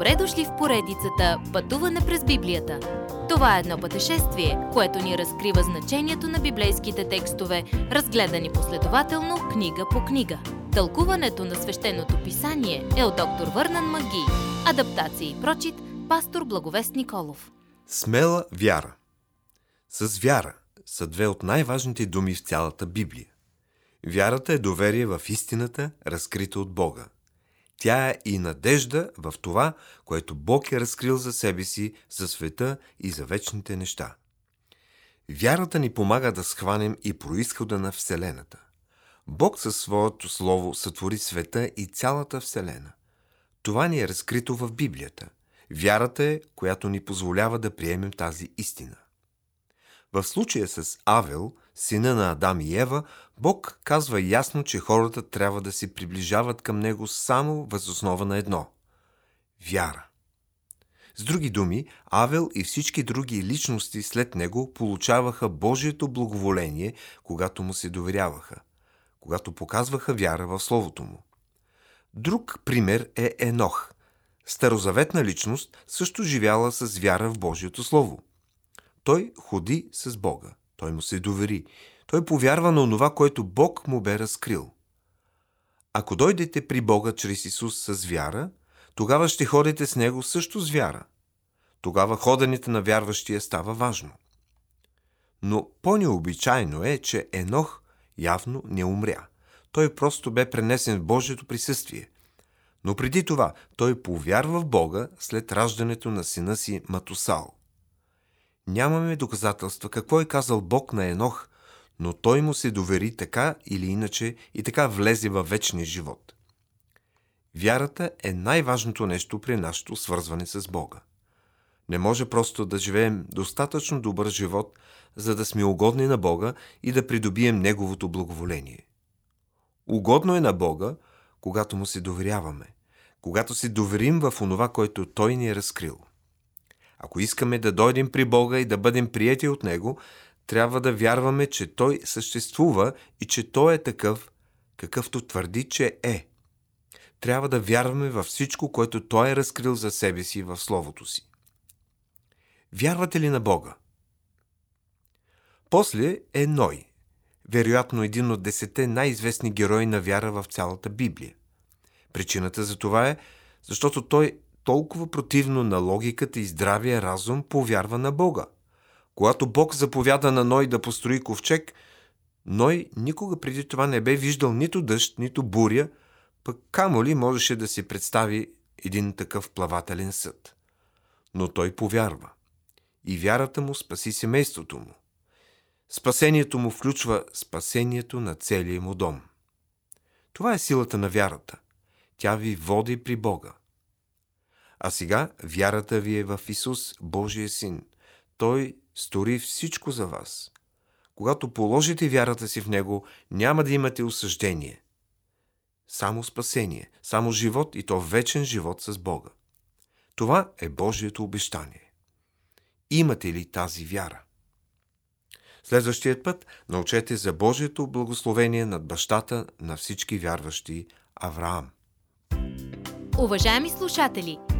Добре дошли в поредицата Пътуване през Библията. Това е едно пътешествие, което ни разкрива значението на библейските текстове, разгледани последователно книга по книга. Тълкуването на свещеното писание е от доктор Върнан Маги. Адаптация и прочит, пастор Благовест Николов. Смела вяра. С вяра са две от най-важните думи в цялата Библия. Вярата е доверие в истината, разкрита от Бога. Тя е и надежда в това, което Бог е разкрил за себе си, за света и за вечните неща. Вярата ни помага да схванем и происхода на Вселената. Бог със своето слово сътвори света и цялата Вселена. Това ни е разкрито в Библията. Вярата е, която ни позволява да приемем тази истина. В случая с Авел, сина на Адам и Ева, Бог казва ясно, че хората трябва да се приближават към Него само възоснова на едно – вяра. С други думи, Авел и всички други личности след него получаваха Божието благоволение, когато му се доверяваха, когато показваха вяра в Словото му. Друг пример е Енох. Старозаветна личност също живяла с вяра в Божието Слово – той ходи с Бога. Той му се довери. Той повярва на онова, което Бог му бе разкрил. Ако дойдете при Бога чрез Исус с вяра, тогава ще ходите с Него също с вяра. Тогава ходенето на вярващия става важно. Но по-необичайно е, че Енох явно не умря. Той просто бе пренесен в Божието присъствие. Но преди това той повярва в Бога след раждането на сина си Матусал. Нямаме доказателства какво е казал Бог на Енох, но той му се довери така или иначе и така влезе във вечния живот. Вярата е най-важното нещо при нашето свързване с Бога. Не може просто да живеем достатъчно добър живот, за да сме угодни на Бога и да придобием Неговото благоволение. Угодно е на Бога, когато му се доверяваме, когато се доверим в онова, което Той ни е разкрил. Ако искаме да дойдем при Бога и да бъдем прияти от Него, трябва да вярваме, че Той съществува и че Той е такъв, какъвто твърди, че е. Трябва да вярваме във всичко, което Той е разкрил за себе си в Словото си. Вярвате ли на Бога? После е Ной, вероятно един от десете най-известни герои на вяра в цялата Библия. Причината за това е, защото той толкова противно на логиката и здравия разум, повярва на Бога. Когато Бог заповяда на Ной да построи ковчег, Ной никога преди това не бе виждал нито дъжд, нито буря, пък камо ли можеше да си представи един такъв плавателен съд. Но той повярва. И вярата му спаси семейството му. Спасението му включва спасението на целия му дом. Това е силата на вярата. Тя ви води при Бога. А сега вярата ви е в Исус, Божия Син. Той стори всичко за вас. Когато положите вярата си в Него, няма да имате осъждение. Само спасение, само живот и то вечен живот с Бога. Това е Божието обещание. Имате ли тази вяра? Следващият път научете за Божието благословение над бащата на всички вярващи Авраам. Уважаеми слушатели!